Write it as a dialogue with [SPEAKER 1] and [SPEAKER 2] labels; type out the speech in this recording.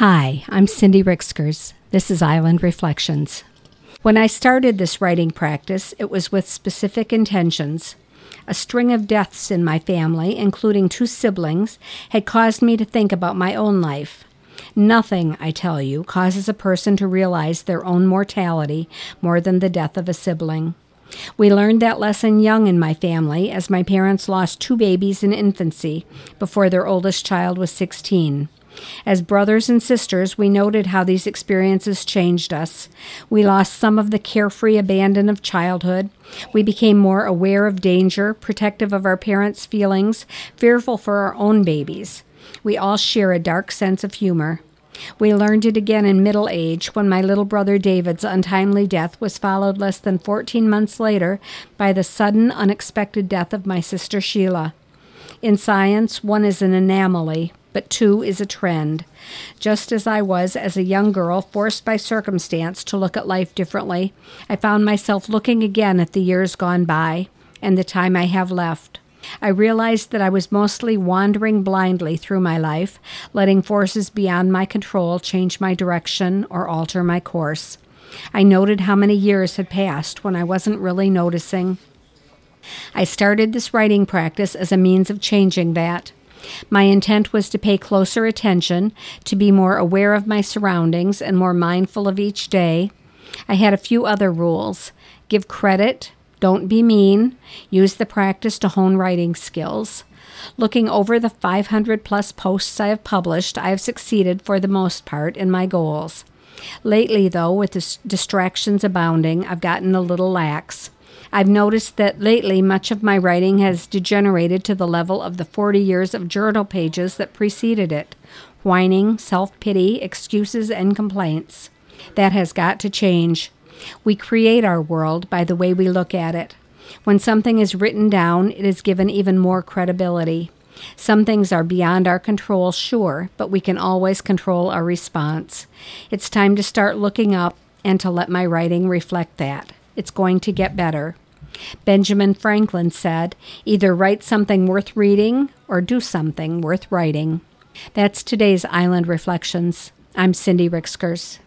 [SPEAKER 1] Hi, I'm Cindy Ricksgers. This is Island Reflections. When I started this writing practice, it was with specific intentions. A string of deaths in my family, including two siblings, had caused me to think about my own life. Nothing, I tell you, causes a person to realize their own mortality more than the death of a sibling. We learned that lesson young in my family as my parents lost two babies in infancy before their oldest child was 16. As brothers and sisters, we noted how these experiences changed us. We lost some of the carefree abandon of childhood. We became more aware of danger, protective of our parents' feelings, fearful for our own babies. We all share a dark sense of humor. We learned it again in middle age when my little brother David's untimely death was followed less than 14 months later by the sudden, unexpected death of my sister Sheila. In science, one is an anomaly, but two is a trend. Just as I was as a young girl, forced by circumstance to look at life differently, I found myself looking again at the years gone by and the time I have left. I realized that I was mostly wandering blindly through my life, letting forces beyond my control change my direction or alter my course. I noted how many years had passed when I wasn't really noticing. I started this writing practice as a means of changing that. My intent was to pay closer attention, to be more aware of my surroundings and more mindful of each day. I had a few other rules give credit, don't be mean, use the practice to hone writing skills. Looking over the 500 plus posts I have published, I have succeeded for the most part in my goals. Lately, though, with distractions abounding, I've gotten a little lax. I've noticed that lately much of my writing has degenerated to the level of the 40 years of journal pages that preceded it whining, self pity, excuses, and complaints. That has got to change. We create our world by the way we look at it. When something is written down, it is given even more credibility. Some things are beyond our control, sure, but we can always control our response. It's time to start looking up and to let my writing reflect that. It's going to get better. Benjamin Franklin said, either write something worth reading or do something worth writing. That's today's Island Reflections. I'm Cindy Ricksgers.